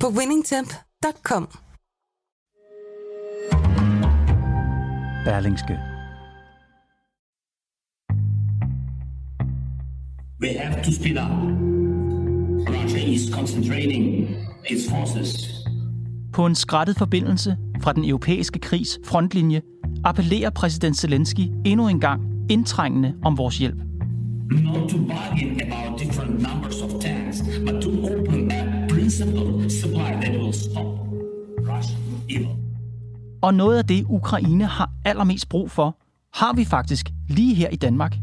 på winningtemp.com. Berlingske. We have to speed up. Russia is concentrating its forces. På en skrættet forbindelse fra den europæiske krigs frontlinje appellerer præsident Zelensky endnu en gang indtrængende om vores hjælp. Not to bargain about different numbers of tanks, but to open principled supply that will stop Russian evil. Og noget af det, Ukraine har allermest brug for, har vi faktisk lige her i Danmark.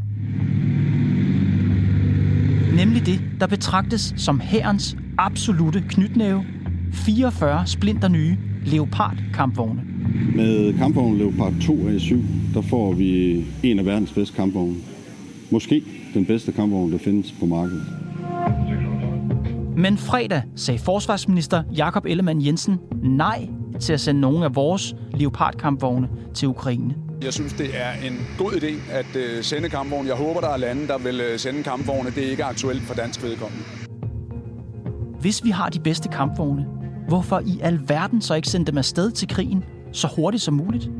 Nemlig det, der betragtes som hærens absolute knytnæve, 44 splinter nye Leopard-kampvogne. Med kampvognen Leopard 2 A7, der får vi en af verdens bedste kampvogne. Måske den bedste kampvogn, der findes på markedet. Men fredag sagde forsvarsminister Jakob Ellemann Jensen nej til at sende nogle af vores Leopard-kampvogne til Ukraine. Jeg synes, det er en god idé at øh, sende kampvogne. Jeg håber, der er lande, der vil øh, sende kampvogne. Det er ikke aktuelt for dansk vedkommende. Hvis vi har de bedste kampvogne, hvorfor i alverden så ikke sende dem afsted til krigen så hurtigt som muligt?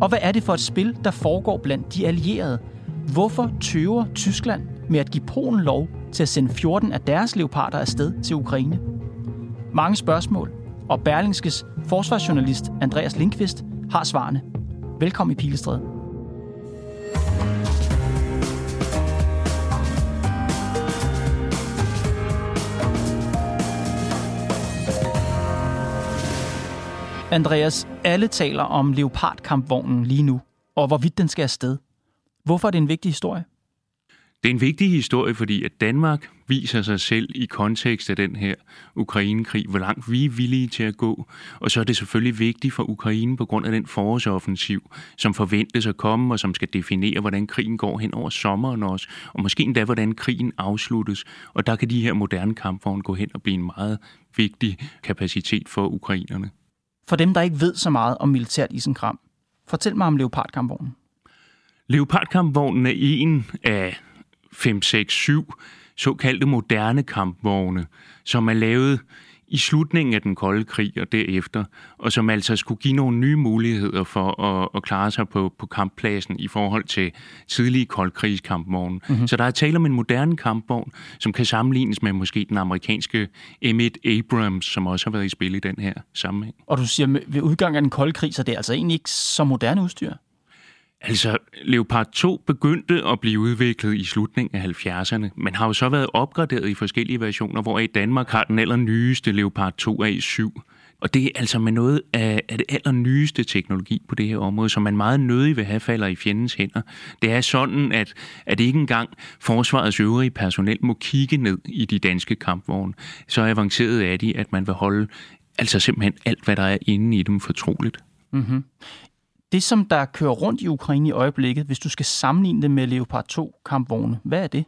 Og hvad er det for et spil, der foregår blandt de allierede? Hvorfor tøver Tyskland med at give Polen lov til at sende 14 af deres leoparder afsted til Ukraine? Mange spørgsmål, og Berlingskes forsvarsjournalist Andreas Linkvist har svarene. Velkommen i Pilestræde. Andreas, alle taler om leopardkampvognen lige nu, og hvorvidt den skal afsted. Hvorfor er det en vigtig historie? Det er en vigtig historie, fordi at Danmark viser sig selv i kontekst af den her Ukraine-krig, hvor langt vi er villige til at gå. Og så er det selvfølgelig vigtigt for Ukraine på grund af den forårsoffensiv, som forventes at komme, og som skal definere, hvordan krigen går hen over sommeren også, og måske endda, hvordan krigen afsluttes. Og der kan de her moderne kampvogne gå hen og blive en meget vigtig kapacitet for ukrainerne. For dem, der ikke ved så meget om militært isenkram, fortæl mig om Leopard-kampvognen. Leopardkampvognen er en af 5, 6, 7 såkaldte moderne kampvogne, som er lavet i slutningen af den kolde krig og derefter, og som altså skulle give nogle nye muligheder for at, at klare sig på, på kamppladsen i forhold til tidlige koldkrigskampvogne. Mm-hmm. Så der er tale om en moderne kampvogn, som kan sammenlignes med måske den amerikanske M1 Abrams, som også har været i spil i den her sammenhæng. Og du siger, ved udgangen af den kolde krig, så det er altså egentlig ikke så moderne udstyr? Altså, Leopard 2 begyndte at blive udviklet i slutningen af 70'erne, men har jo så været opgraderet i forskellige versioner, hvor i Danmark har den allernyeste Leopard 2 A7. Og det er altså med noget af, af det allernyeste teknologi på det her område, som man meget nødig vil have falder i fjendens hænder. Det er sådan, at, at ikke engang forsvarets øvrige personel må kigge ned i de danske kampvogne. Så avanceret er de, at man vil holde altså simpelthen alt, hvad der er inde i dem, fortroligt. Mm-hmm. Det, som der kører rundt i Ukraine i øjeblikket, hvis du skal sammenligne det med Leopard 2 kampvogne, hvad er det?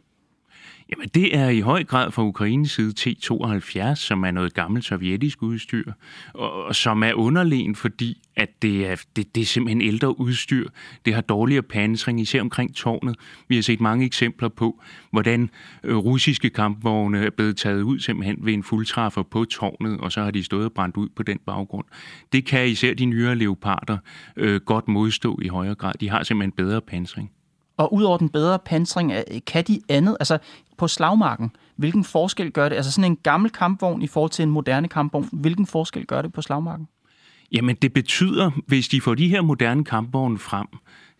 Jamen, det er i høj grad fra Ukraines side T-72, som er noget gammelt sovjetisk udstyr, og, og som er underlegen, fordi at det er, det, det er simpelthen ældre udstyr. Det har dårligere pansring, især omkring tårnet. Vi har set mange eksempler på, hvordan øh, russiske kampvogne er blevet taget ud simpelthen ved en fuldtræffer på tårnet, og så har de stået og brændt ud på den baggrund. Det kan især de nyere leoparder øh, godt modstå i højere grad. De har simpelthen bedre pansring. Og udover den bedre pansring, kan de andet, altså på slagmarken, hvilken forskel gør det? Altså sådan en gammel kampvogn i forhold til en moderne kampvogn, hvilken forskel gør det på slagmarken? Jamen det betyder, hvis de får de her moderne kampvogne frem,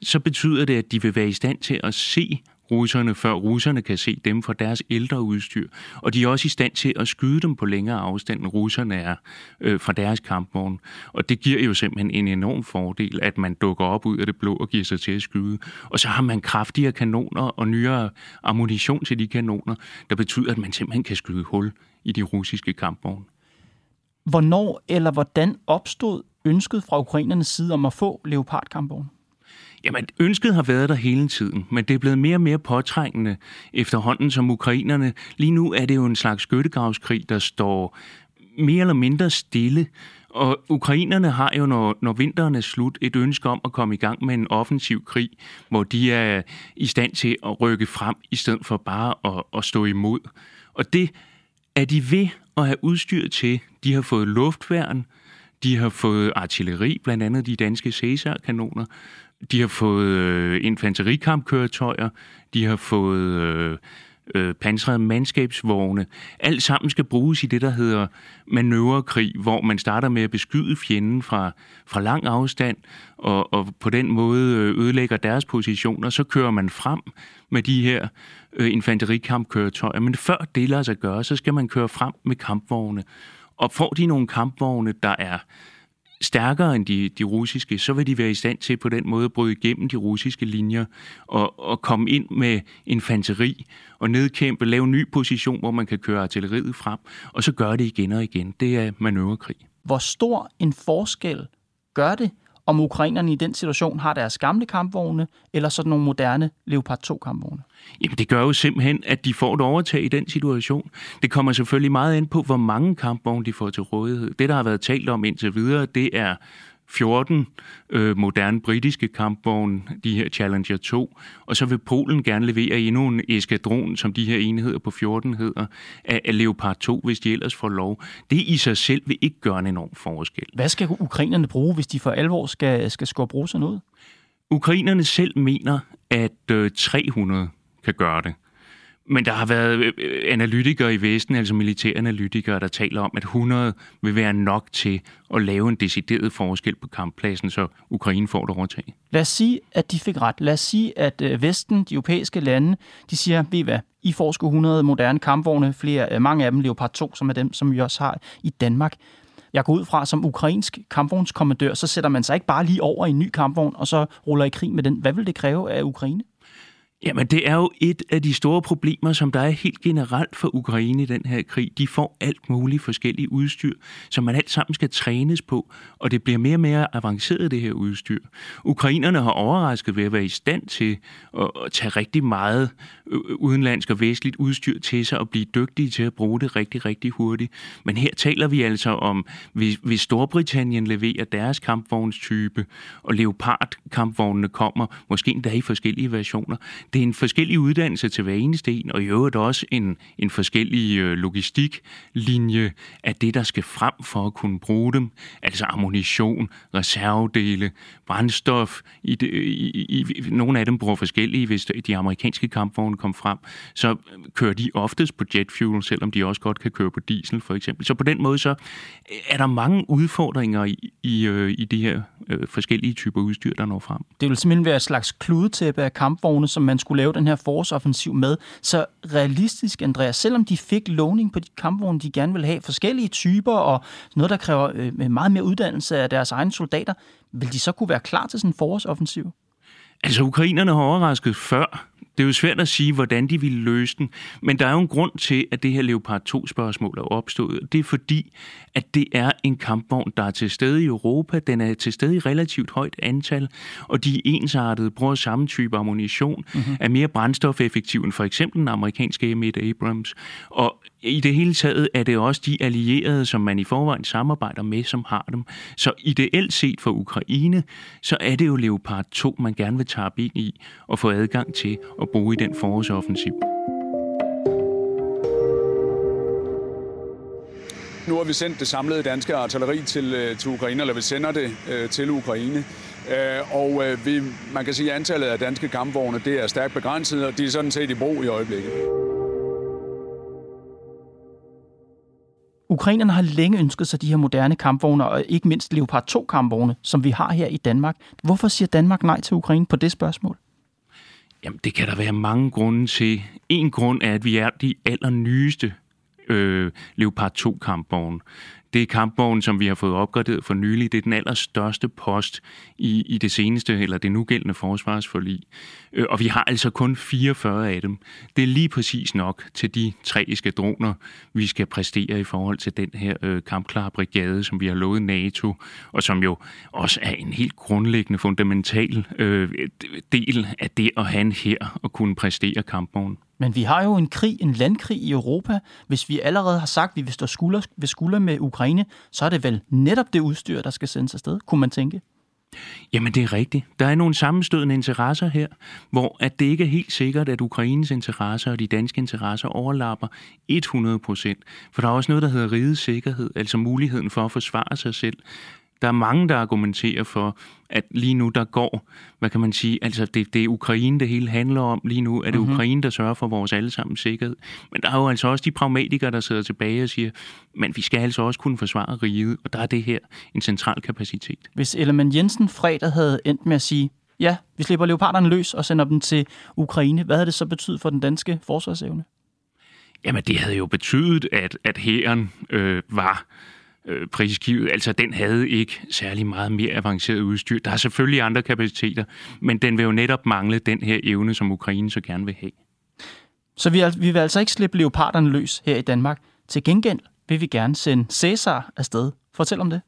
så betyder det, at de vil være i stand til at se russerne, før russerne kan se dem for deres ældre udstyr. Og de er også i stand til at skyde dem på længere afstand, end russerne er øh, fra deres kampvogn. Og det giver jo simpelthen en enorm fordel, at man dukker op ud af det blå og giver sig til at skyde. Og så har man kraftigere kanoner og nyere ammunition til de kanoner, der betyder, at man simpelthen kan skyde hul i de russiske kampvogne. Hvornår eller hvordan opstod ønsket fra ukrainernes side om at få leopardkampvogne? Jamen, ønsket har været der hele tiden, men det er blevet mere og mere påtrængende efterhånden som ukrainerne. Lige nu er det jo en slags skyttegravskrig, der står mere eller mindre stille. Og ukrainerne har jo, når, når vinteren er slut, et ønske om at komme i gang med en offensiv krig, hvor de er i stand til at rykke frem, i stedet for bare at, at stå imod. Og det er de ved at have udstyr til. De har fået luftværn, de har fået artilleri, blandt andet de danske Caesar-kanoner. De har fået øh, infanterikampkøretøjer. De har fået øh, øh, pansrede mandskabsvogne. Alt sammen skal bruges i det, der hedder manøvrekrig, hvor man starter med at beskyde fjenden fra, fra lang afstand, og, og på den måde øh, ødelægger deres positioner. Så kører man frem med de her øh, infanterikampkøretøjer. Men før det lader sig gøre, så skal man køre frem med kampvogne. Og får de nogle kampvogne, der er stærkere end de, de russiske, så vil de være i stand til på den måde at bryde igennem de russiske linjer og, og komme ind med infanteri og nedkæmpe, lave en ny position, hvor man kan køre artilleriet frem, og så gøre det igen og igen. Det er manøvrekrig. Hvor stor en forskel gør det, om ukrainerne i den situation har deres gamle kampvogne, eller sådan nogle moderne Leopard 2 kampvogne? Jamen det gør jo simpelthen, at de får et overtag i den situation. Det kommer selvfølgelig meget ind på, hvor mange kampvogne de får til rådighed. Det, der har været talt om indtil videre, det er 14 øh, moderne britiske kampvogne, de her Challenger 2, og så vil Polen gerne levere endnu en eskadron, som de her enheder på 14 hedder, af, af Leopard 2, hvis de ellers får lov. Det i sig selv vil ikke gøre en enorm forskel. Hvad skal ukrainerne bruge, hvis de for alvor skal, skal skubbe russerne ud? Ukrainerne selv mener, at øh, 300 kan gøre det. Men der har været øh, øh, analytikere i Vesten, altså militæranalytikere, der taler om, at 100 vil være nok til at lave en decideret forskel på kamppladsen, så Ukraine får det overtag. Lad os sige, at de fik ret. Lad os sige, at øh, Vesten, de europæiske lande, de siger, ved I hvad, I får sgu 100 moderne kampvogne, flere, mange af dem Leopard 2, som er dem, som vi også har i Danmark. Jeg går ud fra, som ukrainsk kampvognskommandør, så sætter man sig ikke bare lige over i en ny kampvogn, og så ruller i krig med den. Hvad vil det kræve af Ukraine? Jamen, det er jo et af de store problemer, som der er helt generelt for Ukraine i den her krig. De får alt muligt forskellige udstyr, som man alt sammen skal trænes på, og det bliver mere og mere avanceret, det her udstyr. Ukrainerne har overrasket ved at være i stand til at tage rigtig meget udenlandsk og vestligt udstyr til sig og blive dygtige til at bruge det rigtig, rigtig hurtigt. Men her taler vi altså om, hvis, hvis Storbritannien leverer deres kampvognstype, og Leopard-kampvognene kommer, måske endda i forskellige versioner, det er en forskellig uddannelse til hver eneste en, og i øvrigt også en, en forskellig øh, logistiklinje af det, der skal frem for at kunne bruge dem. Altså ammunition, reservedele, brændstof. I, de, i, i, nogle af dem bruger forskellige. Hvis de amerikanske kampvogne kom frem, så øh, kører de oftest på jet fuel, selvom de også godt kan køre på diesel for eksempel. Så på den måde så øh, er der mange udfordringer i, i, i de her øh, forskellige typer udstyr, der når frem. Det vil simpelthen være et slags kludetæppe af kampvogne, som man skulle lave den her forårsoffensiv med. Så realistisk, Andreas, selvom de fik lovning på de kampvogne, de gerne vil have, forskellige typer og noget, der kræver øh, meget mere uddannelse af deres egne soldater, vil de så kunne være klar til sådan en forårsoffensiv? Altså, ukrainerne har overrasket før det er jo svært at sige, hvordan de ville løse den, men der er jo en grund til, at det her Leopard 2-spørgsmål er opstået. Det er fordi, at det er en kampvogn, der er til stede i Europa. Den er til stede i relativt højt antal, og de er ensartede, bruger samme type ammunition, mm-hmm. er mere brændstofeffektiv end for eksempel den amerikanske M1 Abrams. Og i det hele taget er det også de allierede, som man i forvejen samarbejder med, som har dem. Så ideelt set for Ukraine, så er det jo Leopard 2, man gerne vil tage ind i og få adgang til at bruge i den forårsoffensiv. Nu har vi sendt det samlede danske artilleri til, øh, til Ukraine, eller vi sender det øh, til Ukraine. Øh, og øh, vi, man kan sige, at antallet af danske kampvogne det er stærkt begrænset, og de er sådan set i brug i øjeblikket. Ukrainerne har længe ønsket sig de her moderne kampvogne, og ikke mindst Leopard 2 kampvogne, som vi har her i Danmark. Hvorfor siger Danmark nej til Ukraine på det spørgsmål? Jamen, det kan der være mange grunde til. En grund er, at vi er de allernyeste øh, Leopard 2 kampvogne. Det er kampvognen, som vi har fået opgraderet for nylig. Det er den allerstørste post i, i det seneste, eller det nugældende forsvarsforlig. Øh, og vi har altså kun 44 af dem. Det er lige præcis nok til de tre eskadroner, vi skal præstere i forhold til den her øh, kampklare brigade, som vi har lovet NATO, og som jo også er en helt grundlæggende, fundamental øh, del af det at have her og kunne præstere kampvognen. Men vi har jo en krig, en landkrig i Europa. Hvis vi allerede har sagt, at vi vil stå skulder ved skulder med Ukraine, så er det vel netop det udstyr, der skal sendes afsted, kunne man tænke. Jamen det er rigtigt. Der er nogle sammenstødende interesser her, hvor at det ikke er helt sikkert, at Ukraines interesser og de danske interesser overlapper 100 procent. For der er også noget, der hedder rigets sikkerhed, altså muligheden for at forsvare sig selv der er mange, der argumenterer for, at lige nu der går, hvad kan man sige, altså det, det er Ukraine, det hele handler om lige nu. Er det mm-hmm. Ukraine, der sørger for vores allesammens sikkerhed? Men der er jo altså også de pragmatikere, der sidder tilbage og siger, men vi skal altså også kunne forsvare riget, og der er det her en central kapacitet. Hvis Ellemann Jensen fredag havde endt med at sige, ja, vi slipper leoparderne løs og sender dem til Ukraine, hvad havde det så betydet for den danske forsvarsevne? Jamen det havde jo betydet, at, at hæren øh, var øh, prisgivet. Altså, den havde ikke særlig meget mere avanceret udstyr. Der er selvfølgelig andre kapaciteter, men den vil jo netop mangle den her evne, som Ukraine så gerne vil have. Så vi, vi vil altså ikke slippe leoparderne løs her i Danmark. Til gengæld vil vi gerne sende Cæsar afsted. Fortæl om det.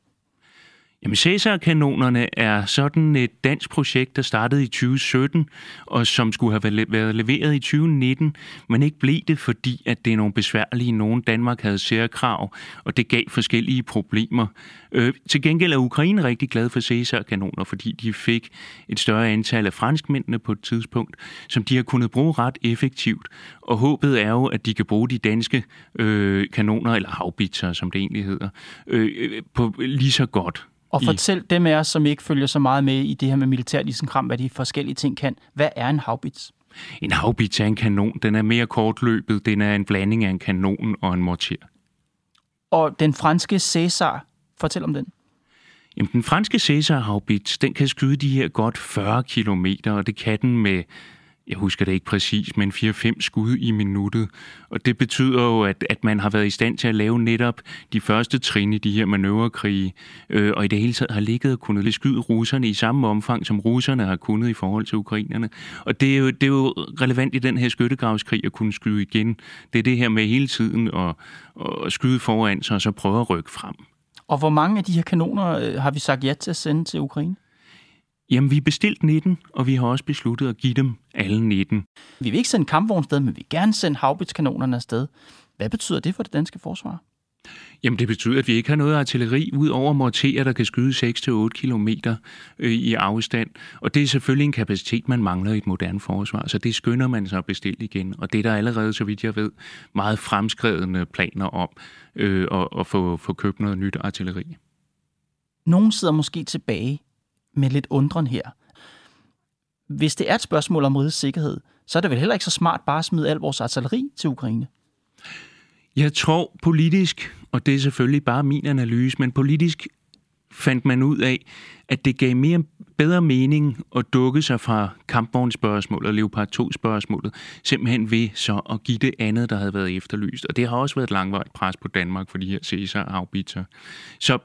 Jamen, Cæsar-kanonerne er sådan et dansk projekt, der startede i 2017, og som skulle have været leveret i 2019, men ikke blev det, fordi at det er nogle besværlige nogen. Danmark havde særkrav, og det gav forskellige problemer. Øh, til gengæld er Ukraine rigtig glad for Cæsar-kanoner, fordi de fik et større antal af franskmændene på et tidspunkt, som de har kunnet bruge ret effektivt. Og håbet er jo, at de kan bruge de danske øh, kanoner, eller havbitser, som det egentlig hedder, øh, øh på lige så godt. Og fortæl dem af os, som ikke følger så meget med i det her med militær kram, hvad de forskellige ting kan. Hvad er en havbits? En havbits er en kanon. Den er mere kortløbet. Den er en blanding af en kanon og en mortier. Og den franske Cæsar, fortæl om den. Jamen, den franske Cæsar havbits, den kan skyde de her godt 40 km, og det kan den med jeg husker det ikke præcis, men 4-5 skud i minuttet. Og det betyder jo, at, at man har været i stand til at lave netop de første trin i de her manøvrekrige, øh, og i det hele taget har ligget og kunnet skyde russerne i samme omfang, som russerne har kunnet i forhold til ukrainerne. Og det er jo, det er jo relevant i den her skyttegravskrig at kunne skyde igen. Det er det her med hele tiden at, at skyde foran sig, og så prøve at rykke frem. Og hvor mange af de her kanoner øh, har vi sagt ja til at sende til Ukraine? Jamen, vi er bestilt 19, og vi har også besluttet at give dem alle 19. Vi vil ikke sende kampvogn sted, men vi vil gerne sende havbitskanonerne afsted. Hvad betyder det for det danske forsvar? Jamen det betyder, at vi ikke har noget artilleri ud over morterer, der kan skyde 6-8 km øh, i afstand. Og det er selvfølgelig en kapacitet, man mangler i et moderne forsvar, så det skynder man sig at bestille igen. Og det er der allerede, så vidt jeg ved, meget fremskredende planer om øh, at, at få, få købt noget nyt artilleri. Nogen sidder måske tilbage med lidt undren her. Hvis det er et spørgsmål om rigets sikkerhed, så er det vel heller ikke så smart bare at smide al vores artilleri til Ukraine? Jeg tror politisk, og det er selvfølgelig bare min analyse, men politisk fandt man ud af, at det gav mere bedre mening at dukke sig fra kampvognsspørgsmålet og Leopard 2-spørgsmålet, simpelthen ved så at give det andet, der havde været efterlyst. Og det har også været et langvarigt pres på Danmark for de her Caesar-afbitser. Så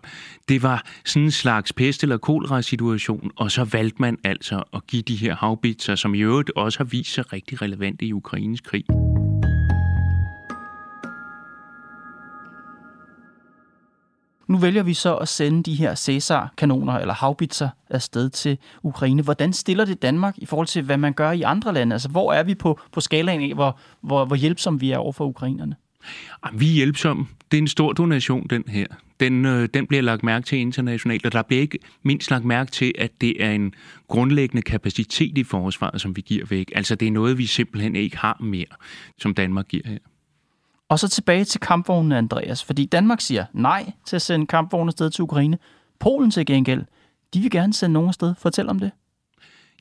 det var sådan en slags pest- eller kolera-situation, og så valgte man altså at give de her havbitser, som i øvrigt også har vist sig rigtig relevante i Ukraines krig. Nu vælger vi så at sende de her Cæsar-kanoner eller havbitser afsted til Ukraine. Hvordan stiller det Danmark i forhold til, hvad man gør i andre lande? Altså, hvor er vi på, på skalaen af, hvor, hvor, hvor hjælpsomme vi er over for ukrainerne? Ah, vi er hjælpsomme. Det er en stor donation, den her. Den, øh, den bliver lagt mærke til internationalt, og der bliver ikke mindst lagt mærke til, at det er en grundlæggende kapacitet i forsvaret, som vi giver væk. Altså, det er noget, vi simpelthen ikke har mere, som Danmark giver her. Og så tilbage til kampvognen, Andreas, fordi Danmark siger nej til at sende kampvogne afsted til Ukraine. Polen til gengæld, de vil gerne sende nogen afsted. Fortæl om det.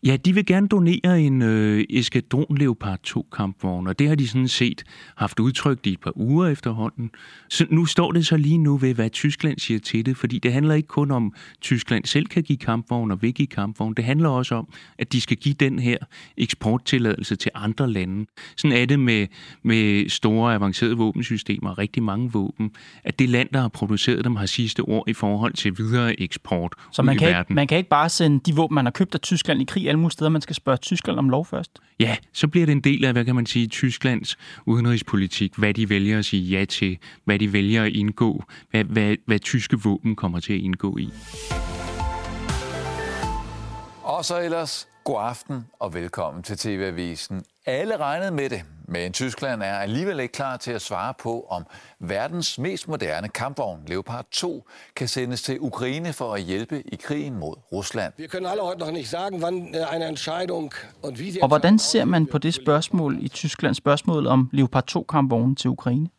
Ja, de vil gerne donere en øh, Eskadron Leopard 2 kampvogn, og det har de sådan set haft udtrykt i et par uger efterhånden. Så nu står det så lige nu ved, hvad Tyskland siger til det, fordi det handler ikke kun om, at Tyskland selv kan give kampvogn og vil give kampvogn. Det handler også om, at de skal give den her eksporttilladelse til andre lande. Sådan er det med, med store avancerede våbensystemer og rigtig mange våben, at det land, der har produceret dem, har sidste ord i forhold til videre eksport Så man ud kan, i ikke, verden. man kan ikke bare sende de våben, man har købt af Tyskland i krig alle mulige steder. Man skal spørge Tyskland om lov først. Ja, så bliver det en del af, hvad kan man sige, Tysklands udenrigspolitik, hvad de vælger at sige ja til, hvad de vælger at indgå, hvad, hvad, hvad tyske våben kommer til at indgå i. Og så ellers god aften og velkommen til TV-avisen. Alle regnede med det, men Tyskland er alligevel ikke klar til at svare på, om verdens mest moderne kampvogn, Leopard 2, kan sendes til Ukraine for at hjælpe i krigen mod Rusland. Wir können alle eine Entscheidung und wie sie Og hvordan ser man på det spørgsmål i Tyskland, spørgsmålet om Leopard 2 kampvogne til Ukraine?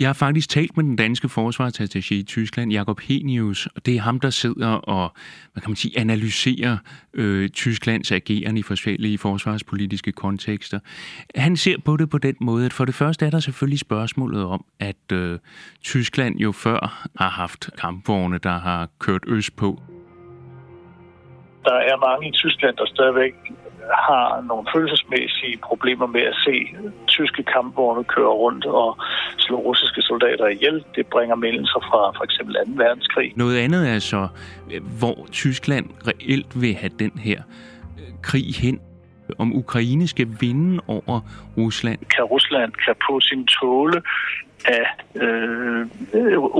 Jeg har faktisk talt med den danske forsvarsattaché i Tyskland, Jakob Henius, og det er ham, der sidder og hvad kan man sige, analyserer øh, Tysklands agerende i forskellige forsvarspolitiske kontekster. Han ser på det på den måde, at for det første er der selvfølgelig spørgsmålet om, at øh, Tyskland jo før har haft kampvogne, der har kørt øst på. Der er mange i Tyskland, der stadigvæk har nogle følelsesmæssige problemer med at se tyske kampvogne køre rundt og slå russiske soldater ihjel. Det bringer meldelser fra for eksempel 2. verdenskrig. Noget andet er så, hvor Tyskland reelt vil have den her øh, krig hen. Om Ukraine skal vinde over Rusland. Kan Rusland, kan Putin tåle at øh,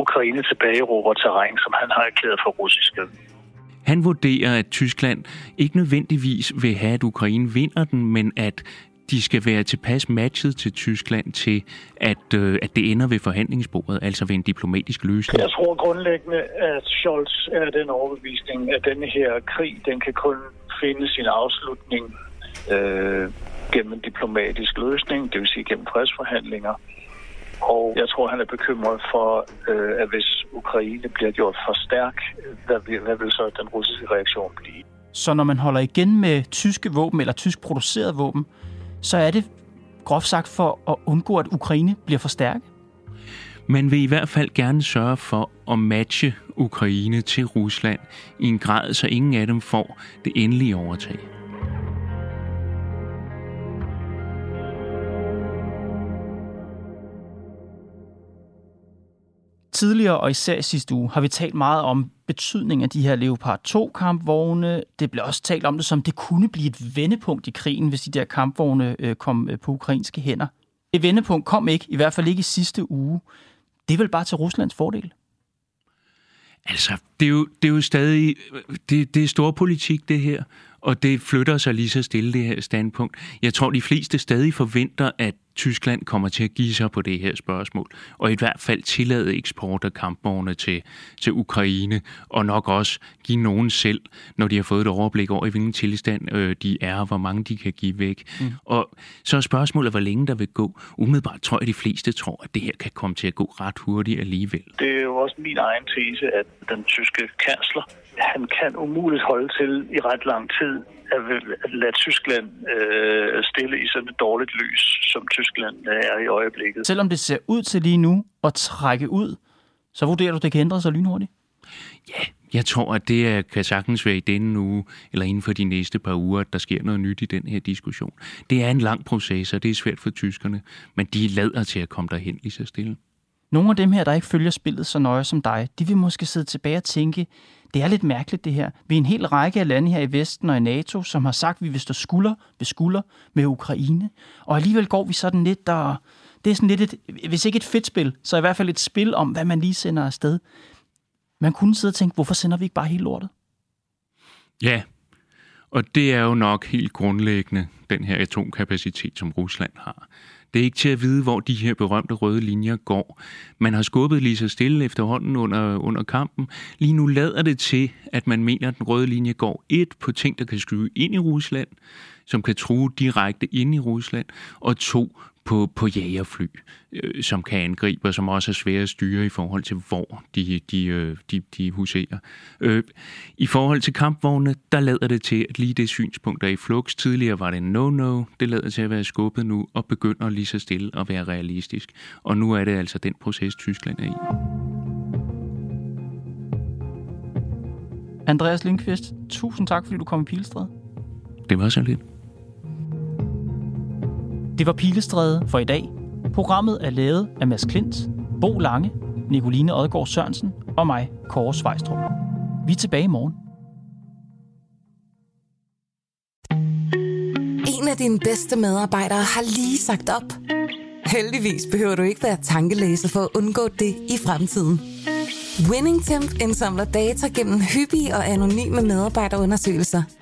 Ukraine tilbageråber terræn, som han har erklæret for russiske? Han vurderer, at Tyskland ikke nødvendigvis vil have, at Ukraine vinder den, men at de skal være tilpas matchet til Tyskland til, at, øh, at det ender ved forhandlingsbordet, altså ved en diplomatisk løsning. Jeg tror grundlæggende, at Scholz er den overbevisning, at denne her krig, den kan kun finde sin afslutning øh, gennem en diplomatisk løsning, det vil sige gennem fredsforhandlinger. Og jeg tror, han er bekymret for, øh, at hvis Ukraine bliver gjort for stærk, hvad vil, hvad vil så den russiske reaktion blive? Så når man holder igen med tyske våben eller tysk produceret våben, så er det groft sagt for at undgå, at Ukraine bliver for stærk. Man vil i hvert fald gerne sørge for at matche Ukraine til Rusland i en grad, så ingen af dem får det endelige overtag. Tidligere og især i sidste uge har vi talt meget om betydningen af de her Leopard 2 kampvogne. Det blev også talt om det som, det kunne blive et vendepunkt i krigen, hvis de der kampvogne øh, kom øh, på ukrainske hænder. Et vendepunkt kom ikke, i hvert fald ikke i sidste uge. Det er vel bare til Ruslands fordel? Altså, det er jo, det er jo stadig... Det, det er stor politik, det her. Og det flytter sig lige så stille, det her standpunkt. Jeg tror, de fleste stadig forventer, at Tyskland kommer til at give sig på det her spørgsmål, og i hvert fald tillade eksport af kampvogne til, til Ukraine, og nok også give nogen selv, når de har fået et overblik over, i hvilken tilstand øh, de er, og hvor mange de kan give væk. Mm. Og så er spørgsmålet, hvor længe der vil gå. Umiddelbart tror jeg, at de fleste tror, at det her kan komme til at gå ret hurtigt alligevel. Det er jo også min egen tese, at den tyske kansler, han kan umuligt holde til i ret lang tid at at lade Tyskland øh, stille i sådan et dårligt lys, som Tyskland er i øjeblikket. Selvom det ser ud til lige nu at trække ud, så vurderer du, at det kan ændre sig lynhurtigt? Ja, jeg tror, at det er- kan sagtens være i denne uge, eller inden for de næste par uger, at der sker noget nyt i den her diskussion. Det er en lang proces, og det er svært for tyskerne, men de lader til at komme derhen lige så stille. Nogle af dem her, der ikke følger spillet så nøje som dig, de vil måske sidde tilbage og tænke, det er lidt mærkeligt det her. Vi er en hel række af lande her i Vesten og i NATO, som har sagt, at vi vil stå skulder ved skulder med Ukraine. Og alligevel går vi sådan lidt der... Det er sådan lidt et, hvis ikke et fedt spil, så i hvert fald et spil om, hvad man lige sender afsted. Man kunne sidde og tænke, hvorfor sender vi ikke bare hele lortet? Ja, og det er jo nok helt grundlæggende den her atomkapacitet, som Rusland har. Det er ikke til at vide, hvor de her berømte røde linjer går. Man har skubbet lige så stille efterhånden under, under kampen. Lige nu lader det til, at man mener, at den røde linje går et på ting, der kan skyde ind i Rusland, som kan true direkte ind i Rusland, og to på, på jagerfly, øh, som kan angribe, og som også er svære at styre i forhold til, hvor de, de, øh, de, de huserer. Øh, I forhold til kampvogne, der lader det til, at lige det synspunkt er i flux. Tidligere var det no-no, det lader til at være skubbet nu, og begynder lige så stille at være realistisk. Og nu er det altså den proces, Tyskland er i. Andreas Lindqvist, tusind tak, fordi du kom i Pilestræde. Det var så lidt. Det var Pilestræde for i dag. Programmet er lavet af Mads Klint, Bo Lange, Nicoline Odgaard Sørensen og mig, Kåre Svejstrup. Vi er tilbage i morgen. En af dine bedste medarbejdere har lige sagt op. Heldigvis behøver du ikke være tankelæser for at undgå det i fremtiden. WinningTemp indsamler data gennem hyppige og anonyme medarbejderundersøgelser,